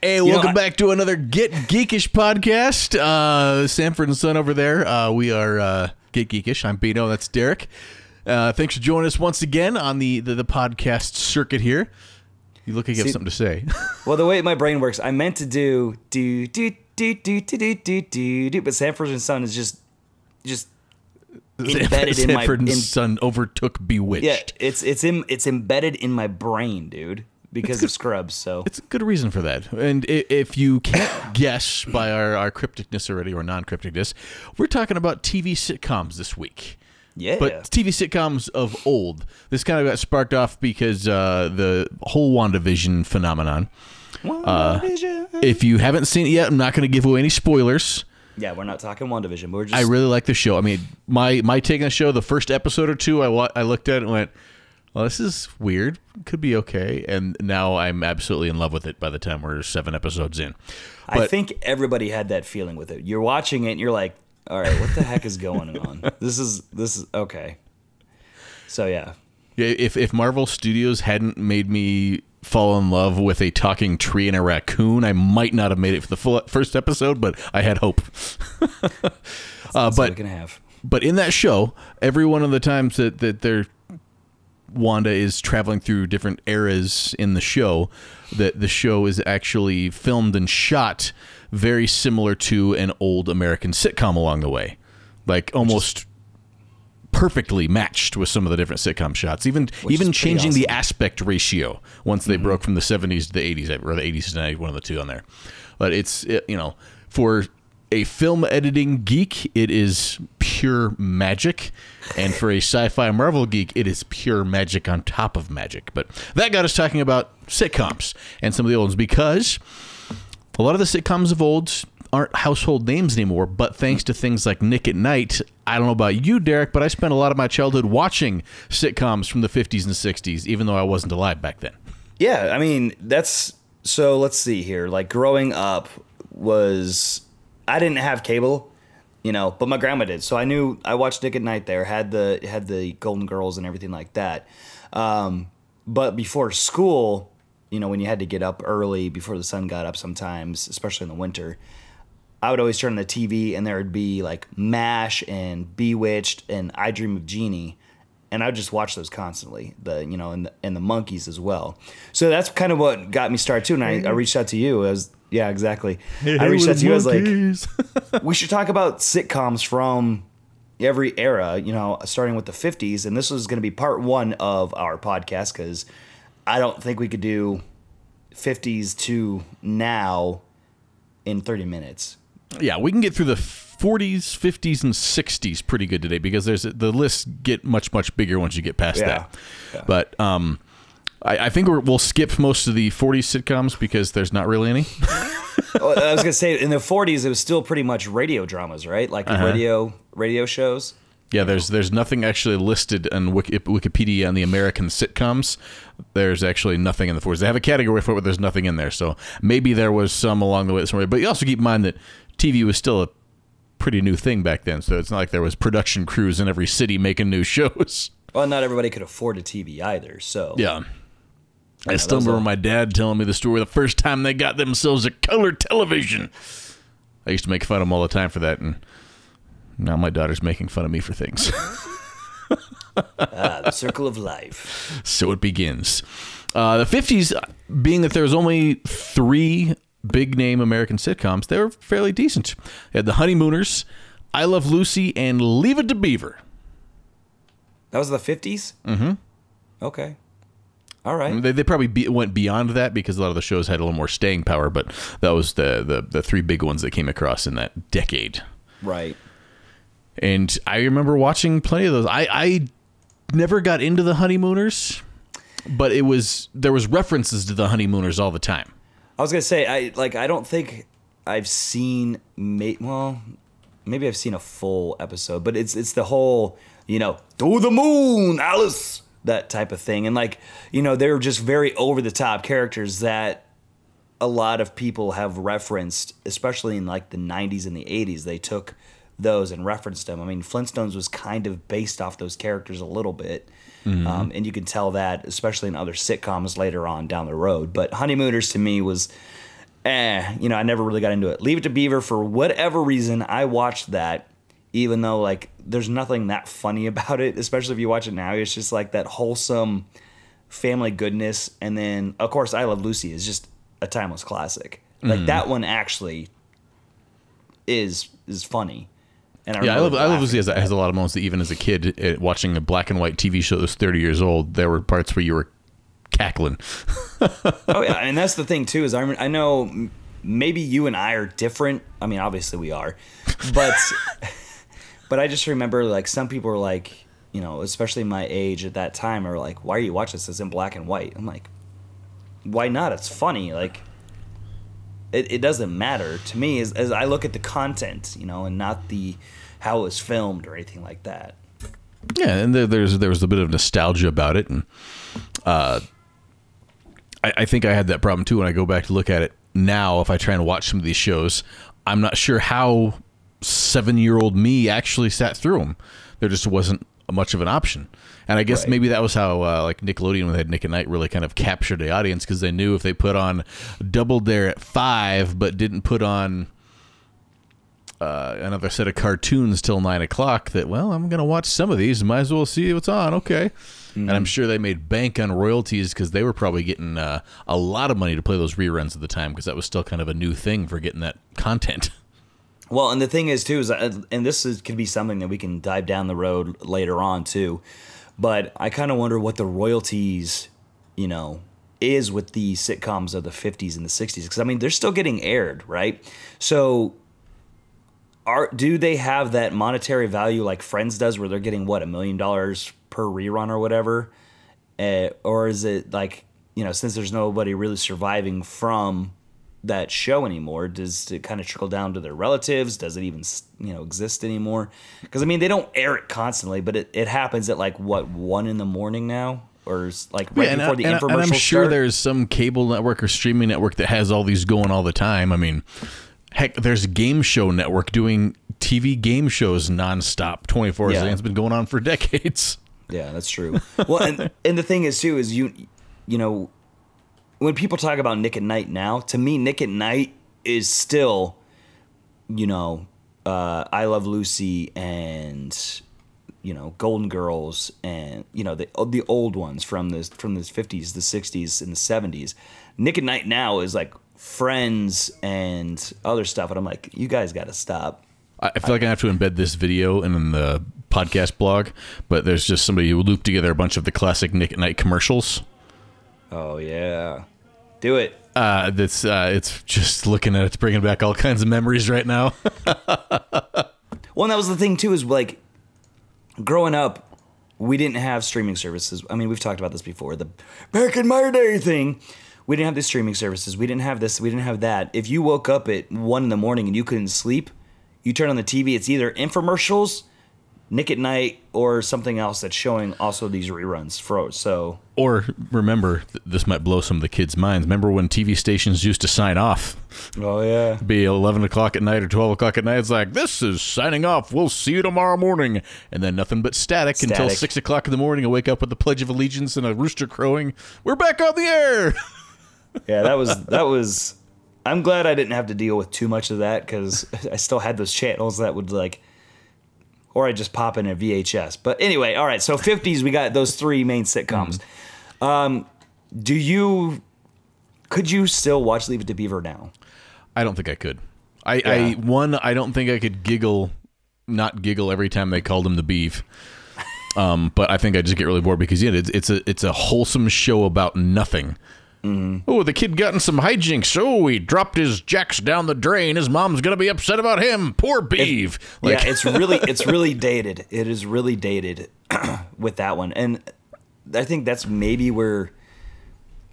Hey, know, welcome I- back to another Get Geekish podcast. Uh, Sanford and Son over there. Uh, we are uh, Get Geekish. I'm Bino. That's Derek. Uh, thanks for joining us once again on the, the, the podcast circuit here. You look like you have See- something to say. Well, the way my brain works, I meant to do do do do do do do do do do, but Sanford and Son is just just embedded in my in, Son overtook Bewitched. yeah. It's it's in it's embedded in my brain, dude, because of Scrubs. So It's a good reason for that. And if you can't guess by our, our crypticness already or non crypticness, we're talking about TV sitcoms this week. yeah, But TV sitcoms of old. This kind of got sparked off because uh, the whole WandaVision phenomenon. WandaVision. If you haven't seen it yet, I'm not going to give away any spoilers. Yeah, we're not talking WandaVision. We're just I really like the show. I mean, my my take on the show, the first episode or two, I wa- I looked at it and went, "Well, this is weird. Could be okay." And now I'm absolutely in love with it. By the time we're seven episodes in, I think everybody had that feeling with it. You're watching it and you're like, all right, what the heck is going on? This is this is okay. So Yeah, if if Marvel Studios hadn't made me fall in love with a talking tree and a raccoon, I might not have made it for the full first episode, but I had hope. uh, but we can have. but in that show, every one of the times that that they're Wanda is traveling through different eras in the show, that the show is actually filmed and shot very similar to an old American sitcom along the way, like almost perfectly matched with some of the different sitcom shots. Even even changing the awesome. Mm-hmm. aspect ratio once they broke from the 70s to the 80s, or the 80s to the 90s, one of the two on there. But it's it, you know for a film editing geek, it is pure magic, and for a sci-fi Marvel geek, it is pure magic on top of magic. But that got us talking about sitcoms and some of the old ones because a lot of the sitcoms of old aren't household names anymore, but thanks to things like Nick at Night, I don't know about you, Derek, but I spent a lot of my childhood watching sitcoms from the 50s and 60s, even though I wasn't alive back then. Yeah, I mean that's so. Let's see here. Like growing up was I didn't have cable, you know, but my grandma did. So I knew I watched Nick at Night. There had the had the Golden Girls and everything like that. Um, but before school, you know, when you had to get up early before the sun got up, sometimes, especially in the winter. I would always turn on the TV and there would be like MASH and Bewitched and I Dream of Jeannie. And I would just watch those constantly, the you know, and the, and the Monkees as well. So that's kind of what got me started too. And I, I reached out to you as yeah, exactly. I reached out to you as like we should talk about sitcoms from every era, you know, starting with the 50s. And this was going to be part one of our podcast because I don't think we could do 50s to now in 30 minutes. Yeah, we can get through the 40s, 50s, and 60s pretty good today because there's the lists get much much bigger once you get past Yeah. that. Yeah. But um, I, I think we're, we'll skip most of the 40s sitcoms because there's not really any. Oh, I was going to say in the 40s, it was still pretty much radio dramas, right? Like radio radio shows. Yeah, there's there's nothing actually listed on Wikipedia on the American sitcoms. There's actually nothing in the 40s. They have a category for it, but there's nothing in there. So maybe there was some along the way somewhere. But you also keep in mind that TV was still a pretty new thing back then. So it's not like there was production crews in every city making new shows. Well, not everybody could afford a TV either. So Yeah. I still remember a- my dad telling me the story the first time they got themselves a color television. I used to make fun of him all the time for that, and now my daughter's making fun of me for things. ah, the circle of life. so it begins. Uh, the 50s, being that there was only three big name American sitcoms, they were fairly decent. They had The Honeymooners, I Love Lucy, and Leave It to Beaver. That was the 50s? Mm-hmm. Okay. All right. They, they probably be, went beyond that because a lot of the shows had a little more staying power, but that was the, the, the three big ones that came across in that decade. Right. And I remember watching plenty of those. I, I never got into the Honeymooners, but it was there was references to the Honeymooners all the time. I was gonna say I like I don't think I've seen ma- well maybe I've seen a full episode, but it's it's the whole you know to the moon, Alice that type of thing, and like you know they're just very over the top characters that a lot of people have referenced, especially in like the '90s and the '80s. They took those and referenced them. I mean, Flintstones was kind of based off those characters a little bit. Um, and you can tell that, especially in other sitcoms later on down the road. But Honeymooners to me was, eh, you know, I never really got into it. Leave It to Beaver, for whatever reason, I watched that, even though, like, there's nothing that funny about it, especially if you watch it now. It's just like that wholesome family goodness. And then, of course, I Love Lucy is just a timeless classic. Like, that one actually is is funny. And Yeah, I love I love Lucy has, has a lot of moments that even as a kid uh, watching a black and white TV show that was 30 years old, there were parts where you were cackling. oh yeah, and that's the thing too is I I know maybe you and I are different. I mean, obviously we are, but but I just remember like some people are like, you know, especially my age at that time, are like, why are you watching this? It's in black and white. I'm like, why not? It's funny. Like, it, it doesn't matter to me as, as I look at the content, you know, and not the how it was filmed or anything like that. Yeah, and there, there's there was a bit of nostalgia about it, and uh, I, I think I had that problem too when I go back to look at it now. If I try and watch some of these shows, I'm not sure how seven year old me actually sat through them. There just wasn't much of an option, and I guess Right. maybe that was how uh, like Nickelodeon when they had Nick at Night really kind of captured the audience because they knew if they put on Double Dare at five, but didn't put on uh, another set of cartoons till nine o'clock that well i'm gonna watch some of these might as well see what's on okay. And i'm sure they made bank on royalties because they were probably getting uh, a lot of money to play those reruns at the time because that was still kind of a new thing for getting that content Well, and the thing is too is, uh, and this is, could be something that we can dive down the road later on too, but I kind of wonder what the royalties, you know, is with the sitcoms of the '50s and the '60s because I mean they're still getting aired, right? So, are do they have that monetary value like Friends does, where they're getting what a million dollars per rerun or whatever, uh, or is it like you know since there's nobody really surviving from that show anymore? Does it kind of trickle down to their relatives? Does it even you know exist anymore? Because i mean they don't air it constantly but it, it happens at like what one in the morning now? Or like right Yeah, before the uh, and- infomercial and i'm sure start. there's some cable network or streaming network that has all these going all the time. I mean heck there's a game show network doing tv game shows nonstop 24 Yeah. it's been going on for decades. Yeah, that's true. Well, and and the thing is too is you you know when people talk about Nick at Night now, to me Nick at Night is still you know uh, I Love Lucy and you know Golden Girls and you know the the old ones from the from the 50s, the 60s and the 70s. Nick at Night now is like Friends and other stuff and I'm like you guys got to stop. I feel like I have to embed this video in the podcast blog, but there's just somebody who looped together a bunch of the classic Nick at Night commercials. Oh yeah. Do it. Uh, that's uh, it's just looking at it, it's bringing back all kinds of memories right now. Well, and that was the thing too. Is like growing up, we didn't have streaming services. I mean, we've talked about this before. The back in my day thing. We didn't have the streaming services. We didn't have this. We didn't have that. If you woke up at one in the morning and you couldn't sleep, you turn on the TV. It's either infomercials, Nick at Night, or something else that's showing also these reruns. For so or remember, this might blow some of the kids' minds. Remember when TV stations used to sign off? Oh yeah. Be 11 o'clock at night or 12 o'clock at night. It's like, this is signing off. We'll see you tomorrow morning. And then nothing but static, until 6 o'clock in the morning. I wake up with the Pledge of Allegiance and a rooster crowing. We're back on the air. Yeah, that was that was. I'm glad I didn't have to deal with too much of that because I still had those channels that would like, or I just pop in a VHS. But anyway, all right. So 50s, we got those three main sitcoms. Um, do you? Could you still watch Leave It to Beaver now? I don't think I could. I, Yeah. I one, I don't think I could giggle, not giggle every time they called him the beef. Um, but I think I just get really bored because yeah, it's, it's a it's a wholesome show about nothing. Oh, the kid got in some hijinks. Oh, he dropped his jacks down the drain. His mom's gonna be upset about him. Poor beef. Like, yeah, it's really it's really dated. It is really dated with that one, and I think that's maybe where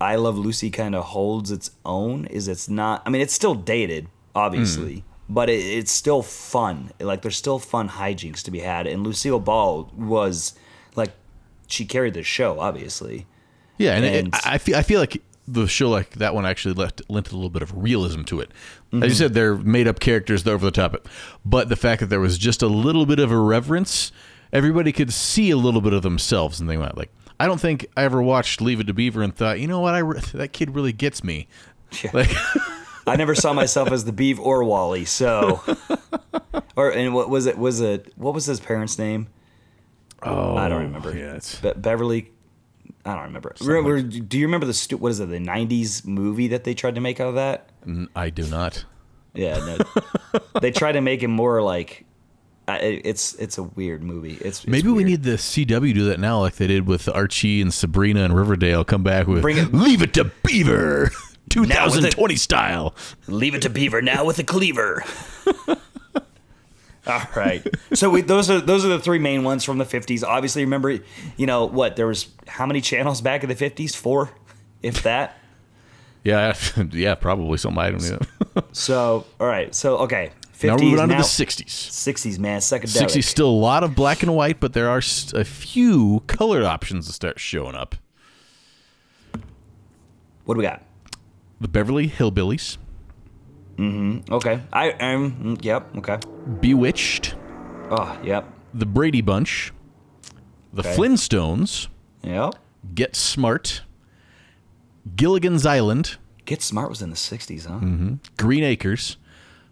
I Love Lucy kind of holds its own. Is it's not? I mean, it's still dated, obviously, hmm. but it, it's still fun. Like there's still fun hijinks to be had, and Lucille Ball was like she carried the show, obviously. Yeah, and, And- I I feel I feel like the show like that one actually left lent a little bit of realism to it. As you mm-hmm. said, they're made up characters, they're over the top. But the fact that there was just a little bit of irreverence, everybody could see a little bit of themselves, and they went like, I don't think I ever watched Leave It to Beaver and thought, you know what, I re- that kid really gets me. Like, I never saw myself as the Beav or Wally, so or and what was it? Was it what was his parents' name? oh, I don't remember. Yeah, it's, Be- Beverly. I don't remember. remember. Do you remember the stu- what is it? The '90s movie that they tried to make out of that? Mm, I do not. Yeah, no. they tried to make him more like. I it's it's a weird movie. It's, it's Maybe we need the CW do that now, like they did with Archie and Sabrina and Riverdale. Come back with Bring it- Leave It to Beaver, 2020 style. Leave it to Beaver now with a cleaver. All right. So we, those are those are the three main ones from the 50s. Obviously, remember, you know what? There was how many channels back in the 50s? Four, if that. Yeah, yeah, probably something I don't know. So all right. So okay. 50s now we're moving on to the 60s. 60s, man. Psychedelic. 60s still a lot of black and white, but there are a few colored options that start showing up. What do we got? The Beverly Hillbillies, Okay. I um. Yep. Okay. Bewitched, Oh. Yep. The Brady Bunch, The Okay. Flintstones, Yep. Get Smart, Gilligan's Island, Get Smart was in the 60s, huh? Hmm. Green Acres,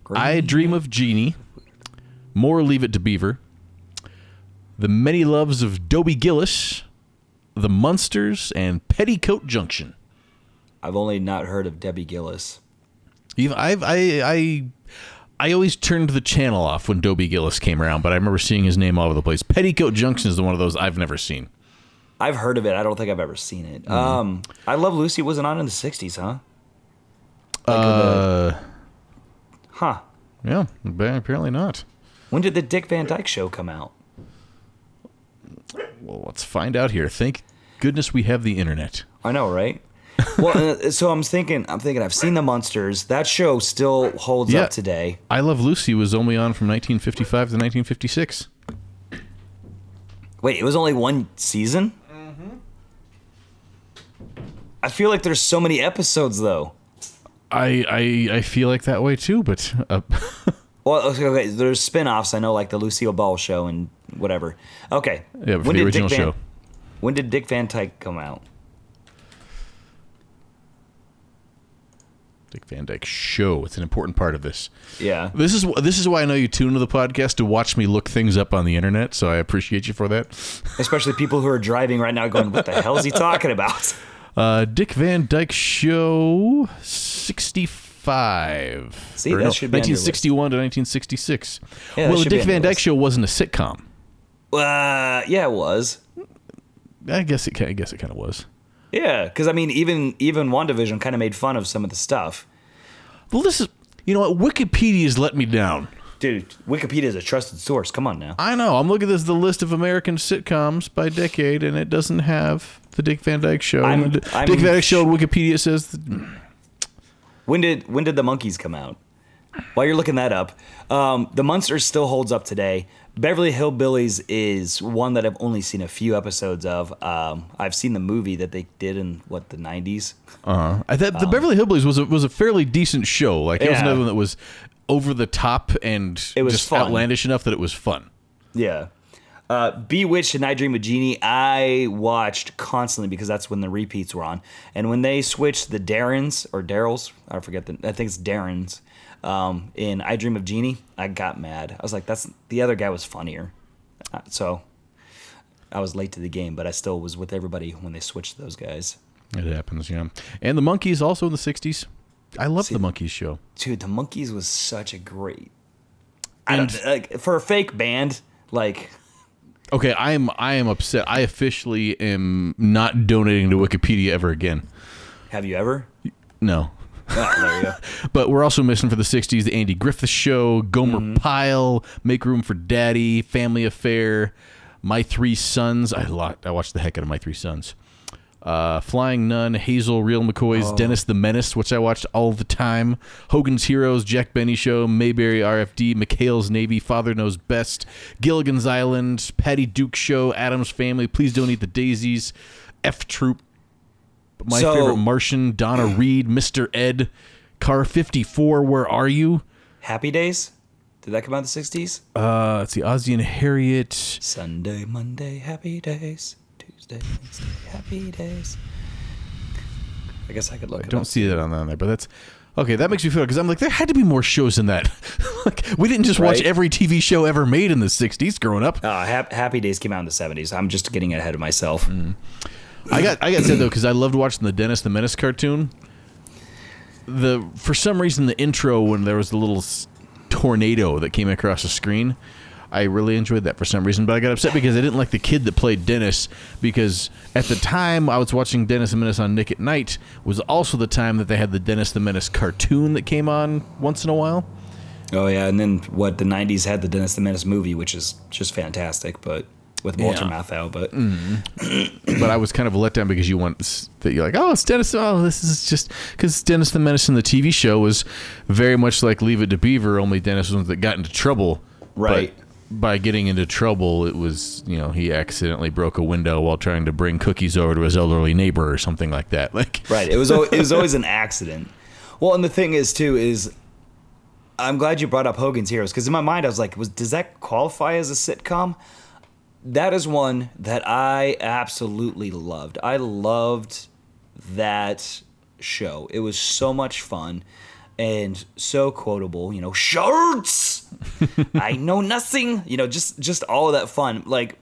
Green- I Dream of Jeannie, More Leave It to Beaver, The Many Loves of Dobie Gillis, The Munsters, and Petticoat Junction. I've only not heard of Debbie Gillis. Even I've I I I always turned the channel off when Dobie Gillis came around, but I remember seeing his name all over the place. Petticoat Junction is the one of those I've never seen. I've heard of it. I don't think I've ever seen it. Um, I Love Lucy wasn't on in the '60s, huh? Uh, Huh. yeah, apparently not. When did the Dick Van Dyke Show come out? Well, let's find out here. Thank goodness we have the internet. I know, right? well, uh, so I'm thinking. I'm thinking. I've seen the Munsters. That show still holds Yeah. up today. I Love Lucy was only on from 1955 to 1956. Wait, it was only one season. I feel like there's so many episodes though. I I, I feel like that way too, but uh, Well, okay, okay, there's spin-offs. I know, like the Lucille Ball show and whatever. Okay. yeah, for the original Dick Van, show. When did Dick Van Dyke come out? Dick Van Dyke show. It's an important part of this. Yeah. This is this is why I know you tune to the podcast to watch me look things up on the internet. So I appreciate you for that. Especially people who are driving right now, going, "What the hell is he talking about?" Uh, Dick Van Dyke show sixty five. See, that should be on your list. 1961 to 1966. Yeah, well, the Dick Van Dyke show wasn't a sitcom. Uh, yeah, it was. I guess it. I guess it kind of was. Yeah, because I mean, even even WandaVision kind of made fun of some of the stuff. Well, this is. You know what? Wikipedia's let me down. Dude, Wikipedia is a trusted source. Come on now. I know. I'm looking at this the list of American sitcoms by decade, and it doesn't have the Dick Van Dyke Show. I'm- And I'm Dick Van Dyke Show. Wikipedia says When did when did the Monkees come out? While you're looking that up, um, the Munsters still holds up today. Beverly Hillbillies is one that I've only seen a few episodes of. Um, I've seen the movie that they did in what the '90s. Uh, I thought the Beverly Hillbillies was a, was a fairly decent show. Like it was another one that was over the top and It was just fun. outlandish enough that it was fun. Yeah. Uh, Bewitched and I Dream of Jeannie, I watched constantly because that's when the repeats were on. And when they switched the Darrens or Darrells, I forget the, I think it's Darrens, um, in I Dream of Jeannie, I got mad. I was like, that's the other guy was funnier. Uh, So I was late to the game, but I still was with everybody when they switched those guys. It happens, yeah. And the Monkees also in the '60s. I love the Monkees show. Dude, the Monkees was such a great. And- like, for a fake band, like Okay, I am I am upset. I officially am not donating to Wikipedia ever again. have you ever? No. There you go. But we're also missing for the 60s the Andy Griffith Show, Gomer Mm-hmm. Pyle, Make Room for Daddy, Family Affair, My Three Sons. I, lo- I watched the heck out of My Three Sons. Uh, Flying Nun, Hazel, Real McCoys, Oh. Dennis the Menace, which I watched all the time, Hogan's Heroes, Jack Benny Show, Mayberry RFD, McHale's Navy, Father Knows Best, Gilligan's Island, Patty Duke Show, Addams Family, Please Don't Eat the Daisies, F Troop, my So- favorite Martian, Donna Reed, Mr. Ed, Car 54, Where Are You? Happy Days. Did that come out in the '60s? Uh, let's see, Ozzie and Harriet. Sunday, Monday, happy days. Happy days. I guess I could look I it don't up. see that on, on there, but that's okay. That makes me feel because I'm like there had to be more shows than that. like we didn't just watch every TV show ever made in the '60s growing up. Uh, Hap- Happy Days came out in the 70s. I'm just getting ahead of myself. I got I got said though because I loved watching the Dennis the Menace cartoon. The for some reason the intro when there was the little tornado that came across the screen, I really enjoyed that for some reason. But I got upset because I didn't like the kid that played Dennis because at the time I was watching Dennis the Menace on Nick at Night was also the time that they had the Dennis the Menace cartoon that came on once in a while. Oh, yeah. And then what? The 90s had the Dennis the Menace movie, which is just fantastic, but with Walter Yeah. Matthau. But mm-hmm. but I was kind of let down because you want that you're like, oh, it's Dennis. Oh, this is just because Dennis the Menace in the TV show was very much like Leave It to Beaver, only Dennis was the one that got into trouble. Right. But by getting into trouble, it was you know he accidentally broke a window while trying to bring cookies over to his elderly neighbor or something like that. Like, Right. It was al- it was always an accident. Well, and the thing is too is I'm glad you brought up Hogan's Heroes because in my mind I was like, was does that qualify as a sitcom? That is one that I absolutely loved. I loved that show. It was so much fun and so quotable. You know, Schultz. I know nothing. You know, just just all of that fun. Like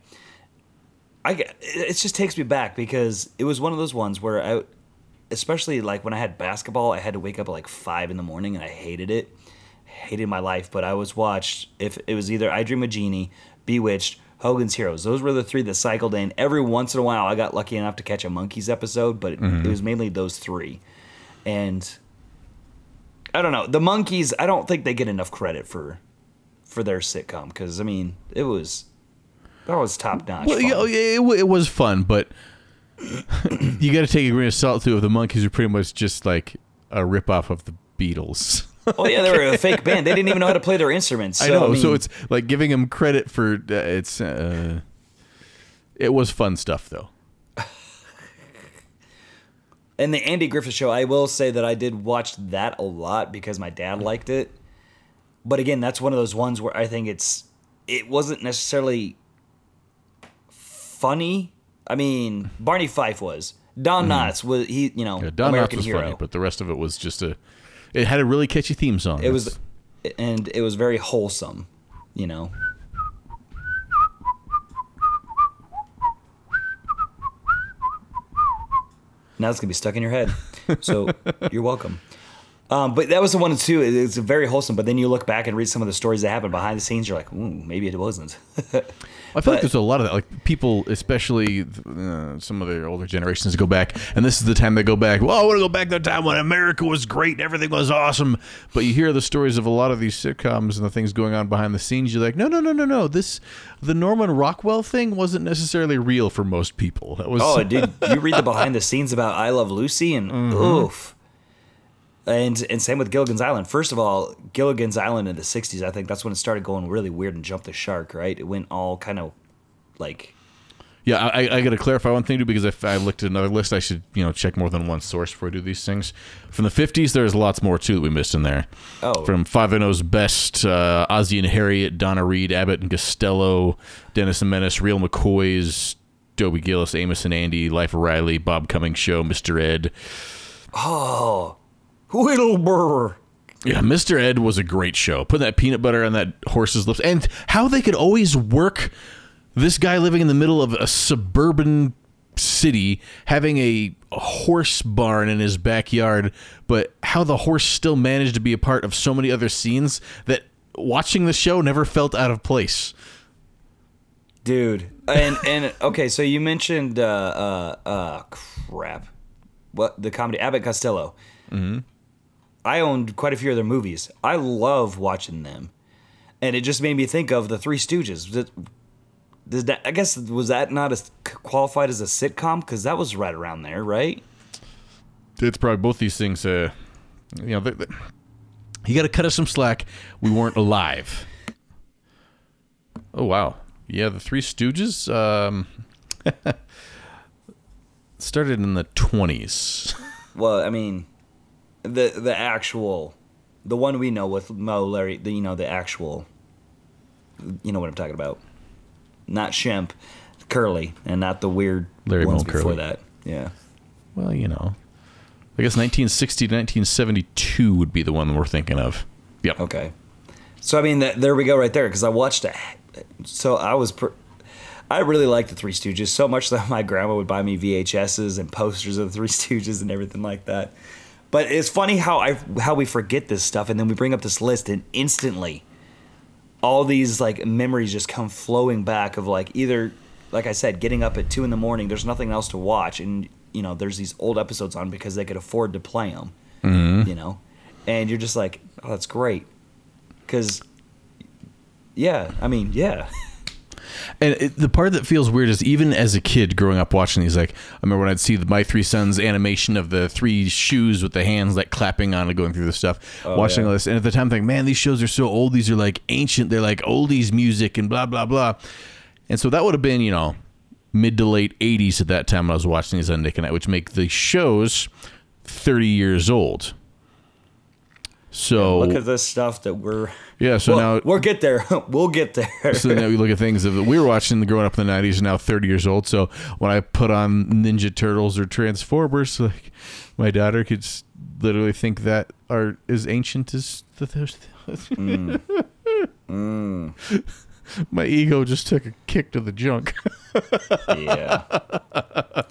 I it just takes me back because it was one of those ones where I especially like when I had basketball, I had to wake up at like five in the morning, and I hated it, hated my life. But I was watched if it was either I Dream of Jeannie, Bewitched, Hogan's Heroes. Those were the three that cycled in. Every once in a while, I got lucky enough to catch a Monkees episode, but it, it was mainly those three. And I don't know the Monkees. I don't think they get enough credit for for their sitcom because I mean it was that was top notch. well, yeah, it, it was fun, but you got to take a grain of salt too. If the Monkees are pretty much just like a ripoff of the Beatles. Oh yeah, they were a fake band. They didn't even know how to play their instruments. So, I know. so mean, it's like giving them credit for uh, it's. Uh, it was fun stuff though. And the Andy Griffith Show. I will say that I did watch that a lot because my dad liked it. But again, that's one of those ones where I think it's it wasn't necessarily funny. I mean, Barney Fife was. Don Knotts was he? You know, Mm-hmm. Yeah, Don Knotts American was hero. funny, but the rest of it was just a. It had a really catchy theme song. it was, and it was very wholesome. You know. Now it's gonna be stuck in your head. So you're welcome. Um, but that was the one too. it- It's very wholesome. But then you look back and read some of the stories that happened behind the scenes. You're like, ooh, maybe it wasn't. I feel like there's a lot of that. Like people, especially uh, some of the older generations, go back, and this is the time they go back. Well, I want to go back to the time when America was great, and everything was awesome. But you hear the stories of a lot of these sitcoms and the things going on behind the scenes. You're like, no, no, no, no, no. This the Norman Rockwell thing wasn't necessarily real for most people. That was oh, did you read the behind the scenes about I Love Lucy and oof. And and same with Gilligan's Island. First of all, Gilligan's Island in the '60s, I think that's when it started going really weird and jumped the shark. Right? It went all kind of like Yeah, I, I got to clarify one thing too because if I looked at another list, I should you know check more than one source before I do these things. From the '50s, there's lots more too that we missed in there. Oh. from Five and O's best, uh, Ozzie and Harriet, Donna Reed, Abbott and Costello, Dennis and Menace, Real McCoys, Dobie Gillis, Amos and Andy, Life of Riley, Bob Cummings Show, Mr. Ed. oh, Whittleburr. Yeah, Mr. Ed was a great show. Putting that peanut butter on that horse's lips, and how they could always work this guy living in the middle of a suburban city, having a horse barn in his backyard, but how the horse still managed to be a part of so many other scenes that watching the show never felt out of place. dude. And and okay, so you mentioned uh uh uh crap, what the comedy Abbott Costello. Mm-hmm. I owned quite a few of their movies. I love watching them, and it just made me think of the Three Stooges. Does- that? I guess was that not as qualified as a sitcom because that was right around there, right? It's probably both these things. Uh, you know, they, they- you got to cut us some slack. We weren't alive. Oh wow, yeah, the Three Stooges. Um, Started in the 20s. Well, I mean, the the actual, the one we know with Moe Larry, the you know the actual, you know what I'm talking about, not Shemp, Curly, and not the weird Larry ones Moe before Curly. that. Yeah. Well, you know. I guess 1960 to 1972 would be the one we're thinking of. Yep. Okay. So I mean, that, there we go, right there. Because I watched it. So I was, pr- I really liked the Three Stooges so much that my grandma would buy me VHSs and posters of the Three Stooges and everything like that. But it's funny how I how we forget this stuff, and then we bring up this list, and instantly, all these like memories just come flowing back of like either, like I said, getting up at two in the morning. There's nothing else to watch, and you know, there's these old episodes on because they could afford to play them. Mm-hmm. You know, and you're just like, oh, that's great because yeah i mean yeah And it, the part that feels weird is even as a kid growing up watching these, like I remember when I'd see the, my three sons animation of the three shoes with the hands like clapping on and going through the stuff, oh, watching yeah. all this, and at the time I'm thinking, man, these shows are so old. These are like ancient. They're like oldies music and blah blah blah. And so that would have been you know mid to late '80s at that time when I was watching these on Nick at Night, which make the shows 30 years old. So look at this stuff that we're yeah, so well, now we'll get there. We'll get there. So now we look at things that we were watching growing up in the 90s and now 30 years old. So when i put on ninja turtles or transformers like my daughter could literally think that are as ancient as the mm. my ego just took a kick to the junk. Mm. Yeah. oh man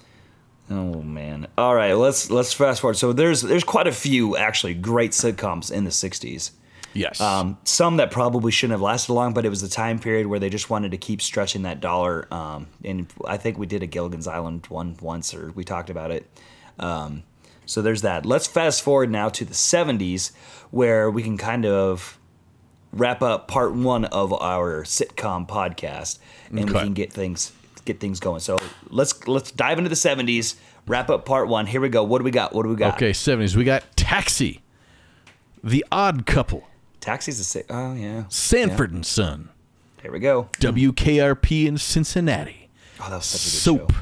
all right let's let's fast forward so there's there's quite a few actually great sitcoms in the 60s yes um, some that probably shouldn't have lasted long, but it was the time period where they just wanted to keep stretching that dollar. Um, and I think we did a Gilligan's Island one once, or we talked about it. Um, so there's that. Let's fast forward now to the 70s, where we can kind of wrap up part one of our sitcom podcast, and we can get things get things going. So let's let's dive into the 70s. Wrap up part one. Here we go. What do we got? What do we got? okay 70s we got taxi the odd couple Taxi's a sick. Oh yeah. sanford and son Here we go. wkrp in cincinnati Oh, that was such a good Soap, show.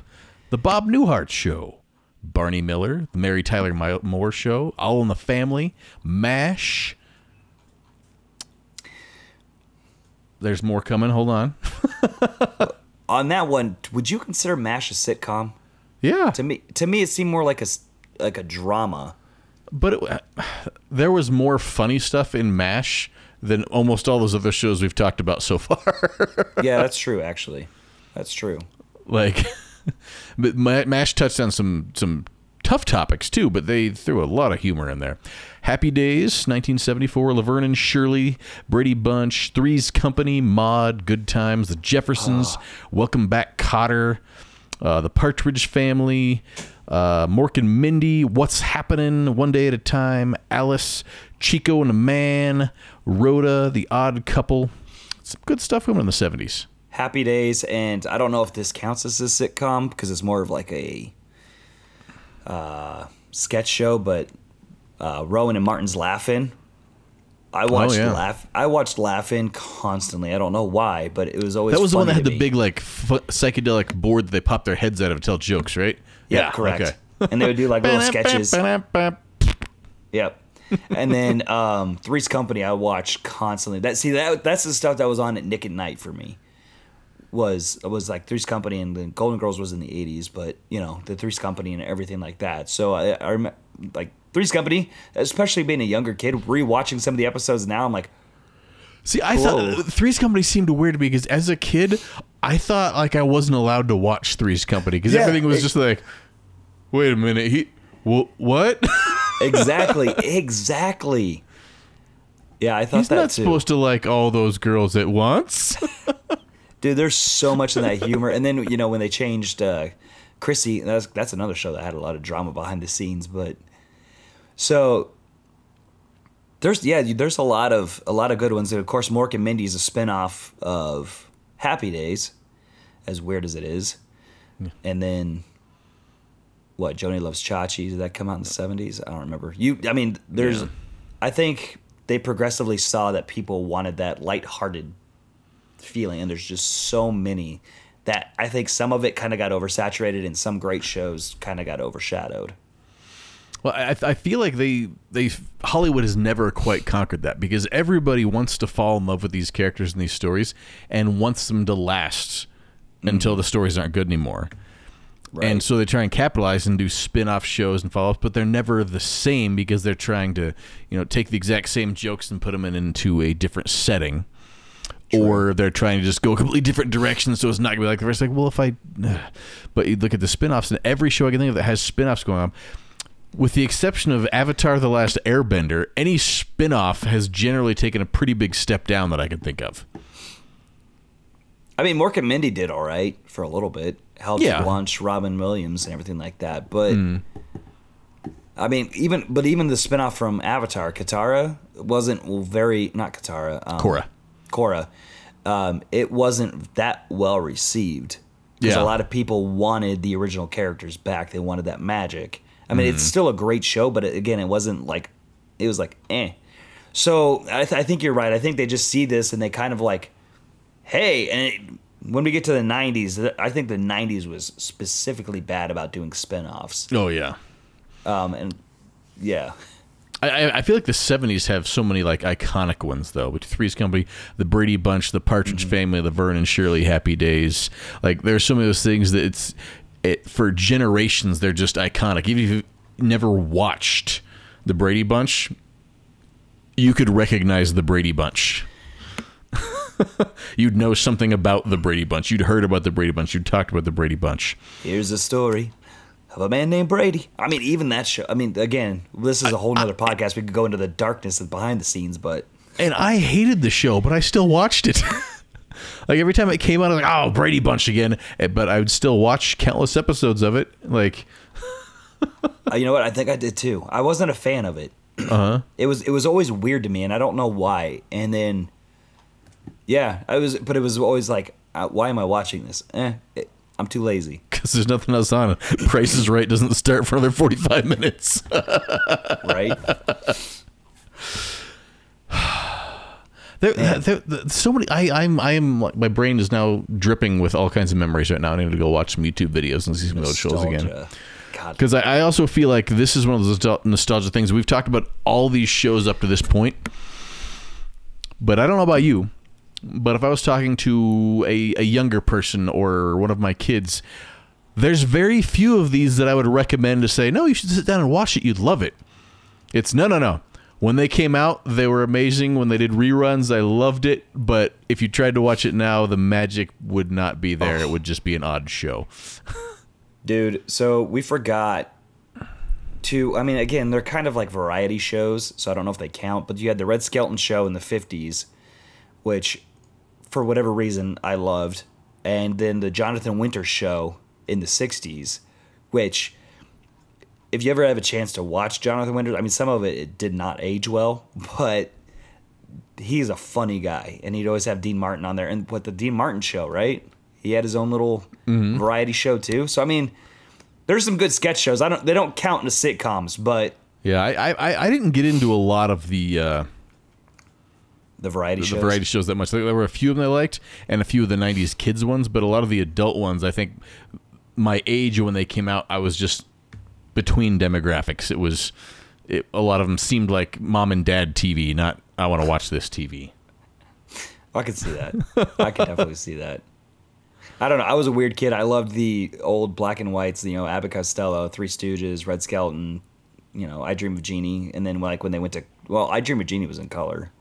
The Bob Newhart Show, Barney Miller, The Mary Tyler Mi- Moore Show, All in the Family, MASH. There's more coming. Hold on. on that one, would you consider MASH a sitcom? Yeah, To me, to me, it seemed more like a like a drama. but it, there was more funny stuff in MASH than almost all those other shows we've talked about so far. Yeah, that's true. Actually, that's true. like, but MASH touched on some some tough topics too, but they threw a lot of humor in there. Happy Days, 1974, Laverne and Shirley, Brady Bunch, Three's Company, Maude, Good Times, The Jeffersons, ah. Welcome Back, Kotter, uh, The Partridge Family, uh, Mork and Mindy, What's Happening, One Day at a Time, Alice, Chico and the Man, Rhoda, The Odd Couple. Some good stuff coming in the 70s. Happy Days, and I don't know if this counts as a sitcom because it's more of like a uh, sketch show. But uh, Rowan and Martin's Laugh-In. I watched yeah. laugh. I watched Laugh-In constantly. I don't know why, but it was always That was the one that had the me. big like f- psychedelic board that they pop their heads out of to tell jokes, right? Yeah, correct. And they would do like little sketches. Yep. and then um, Three's Company I watched constantly. That see that that's the stuff that was on at Nick at Night for me. Was was like Three's Company and the Golden Girls was in the '80s, but you know the Three's Company and everything like that. So I, I rem- like Three's Company, especially being a younger kid, rewatching some of the episodes now. I'm like, See, I Whoa. thought Three's Company seemed weird to me because as a kid, I thought like I wasn't allowed to watch Three's Company because Yeah, everything was it- just like, wait a minute, he, wh- what? exactly, exactly. Yeah, I thought He's not too. supposed to like all those girls at once. Dude, there's so much in that humor. And then you know when they changed uh, Chrissy, that's that's another show that had a lot of drama behind the scenes. But so there's yeah, there's a lot of a lot of good ones. And of course, Mork and Mindy is a spinoff of Happy Days, as weird as it is. And then what? Joanie Loves Chachi. Did that come out in the seventies? I don't remember. You, I mean, there's. Yeah. I think they progressively saw that people wanted that lighthearted feeling, and there's just so many that I think some of it kind of got oversaturated and some great shows kind of got overshadowed. Well, I, I feel like they they Hollywood has never quite conquered that because everybody wants to fall in love with these characters and these stories and wants them to last until mm-hmm. the stories aren't good anymore. And so they try and capitalize and do spin-off shows and follow-ups, but they're never the same because they're trying to, you know, take the exact same jokes and put them in, into a different setting. Or they're trying to just go a completely different direction, so it's not gonna be like the rest. Like, well, if I, but you look at the spin-offs, and every show I can think of that has spin-offs going on, with the exception of Avatar: The Last Airbender, any spin-off has generally taken a pretty big step down that I can think of. I mean, Mork and Mindy did all right for a little bit. Helped Yeah. launch Robin Williams and everything like that. But I mean, even but even the spinoff from Avatar, Katara wasn't very not Katara. Um, Korra. Korra. Um, it wasn't that well received because Yeah. a lot of people wanted the original characters back. They wanted that magic. I mean, it's still a great show, but it, again, it wasn't like it was like eh. So I, th- I think you're right. I think they just see this and they kind of like, hey, and it, when we get to the 90s, I think the 90s was specifically bad about doing spin-offs. Oh yeah. Um, and yeah, I- I, feel like the '70s have so many like iconic ones though. With Three's Company, the Brady Bunch, the Partridge Family, the Vernon and Shirley Happy Days. Like there's so many of those things that it's it for generations they're just iconic. Even if you've never watched the Brady Bunch, you could recognize the Brady Bunch. You'd know something about the Brady Bunch. You'd heard about the Brady Bunch. You'd talked about the Brady Bunch. here's a story of a man named Brady. I mean, even that show. I mean, again, this is a whole nother podcast. We could go into the darkness behind the scenes, but And I hated the show, but I still watched it. like every time it came out, I was like, "Oh, Brady Bunch again!" Eh, But I would still watch countless episodes of it. Like, Uh, you know what? I think I did too. I wasn't a fan of it. Uh-huh. It was it was always weird to me, and I don't know why. And then, yeah, I was, but it was always like, uh, why am I watching this? Eh, it, I'm too lazy. because there's nothing else on. Price is Right doesn't start for another 45 minutes. Right? There, there, there- so many. I, I'm, I am. like, My brain is now dripping with all kinds of memories right now. I need to go watch some YouTube videos and see some of those shows again. Because I, I also feel like this is one of those nostal- nostalgia things. We've talked about all these shows up to this point, but I don't know about you. But if I was talking to a, a younger person or one of my kids, there's very few of these that I would recommend to say, no, you should sit down and watch it. You'd love it. It's no, no, no. When they came out, they were amazing. When they did reruns, I loved it. But if you tried to watch it now, the magic would not be there. It would just be an odd show. dude. So we forgot to. I mean, again, they're kind of like variety shows, so I don't know if they count. But you had the Red Skelton show in the '50s, which, for whatever reason, I loved, and then the Jonathan Winters show in the '60s, which. If you ever have a chance to watch Jonathan Winters, I mean, some of it, it did not age well, but he's a funny guy, and he'd always have Dean Martin on there. And what the Dean Martin show, right? He had his own little variety show too. So I mean, there's some good sketch shows. I don't they don't count into sitcoms, but Yeah, I, I I didn't get into a lot of the uh, the variety the shows. variety shows that much. There were a few of them I liked, and a few of the '90s kids ones, but a lot of the adult ones, I think, my age when they came out, I was just between demographics. It was it, a lot of them seemed like mom and dad TV, not I want to watch this TV. I could see that. I could definitely see that. I don't know. I was a weird kid. I loved the old black and whites. You know, Abbott Costello, Three Stooges, Red Skelton. You know, I Dream of Jeannie, and then like when they went to well, I Dream of Jeannie was in color,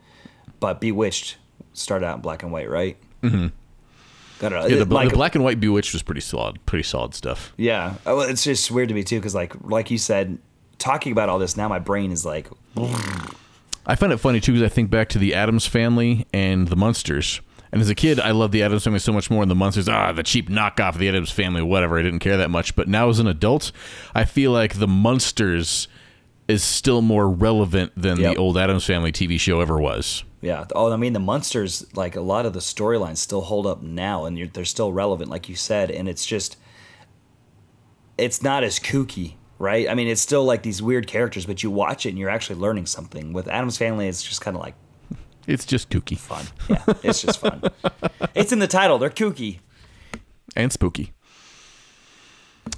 but Bewitched started out in black and white, right? Mm-hmm. I don't know. Yeah, the, Like- the black and white Bewitched was pretty solid, pretty solid stuff. Yeah, Oh, it's just weird to me too, because like like you said, talking about all this now, my brain is like, I find it funny too because I think back to the Addams Family and the Munsters. And as a kid, I loved the Addams Family so much more than the Munsters. Ah, the cheap knockoff of the Addams Family, whatever. I didn't care that much. But now as an adult, I feel like the Munsters is still more relevant than Yep. the old Addams Family TV show ever was. Yeah. Oh, I mean, the Munsters, like a lot of the storylines still hold up now, and you're, they're still relevant, like you said. And it's just, it's not as kooky, right? I mean, it's still like these weird characters, but you watch it and you're actually learning something. With Addams Family, it's just kind of like It's just kooky. fun. Yeah, it's just fun. it's in the title. They're kooky. and spooky.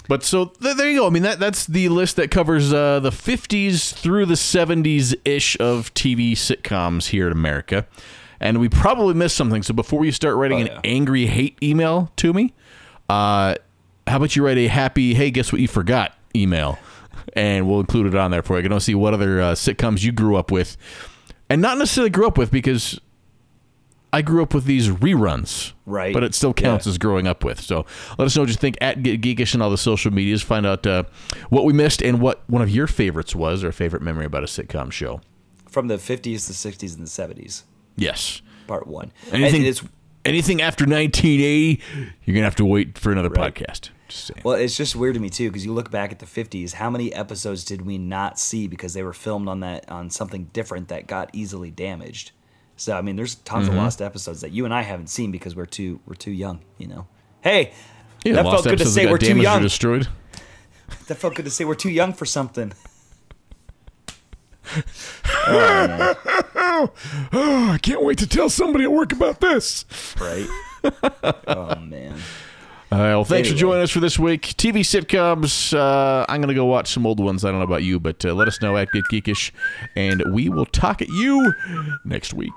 But so th- there you go. I mean that that's the list that covers uh, the 50s through the 70s ish of TV sitcoms here in America. And we probably missed something. So before you start writing Oh, an angry hate email to me, uh, how about you write a happy hey guess what you forgot email, and we'll include it on there for you. I can see what other uh, sitcoms you grew up with, and not necessarily grew up with because I grew up with these reruns, Right. But it still counts Yeah. as growing up with. So let us know what you think at Geekish and all the social medias. Find out uh, what we missed and what one of your favorites was or favorite memory about a sitcom show. From the 50s, the 60s, and the 70s. Yes. Part one. Anything it's anything after 1980, you're gonna have to wait for another Right. podcast. Well, it's just weird to me too because you look back at the 50s. How many episodes did we not see because they were filmed on that on something different that got easily damaged? So I mean, there's tons Mm-hmm. of lost episodes that you and I haven't seen because we're too we're too young. You know. Hey, yeah, that felt good to say we're too young. destroyed. That felt good to say we're too young for something. oh, Oh, I can't wait to tell somebody at work about this. Right. oh man. All right, well, thanks for joining us for this week. TV sitcoms. Uh, I'm going to go watch some old ones. I don't know about you, but uh, let us know at Get Geekish, and we will talk at you next week.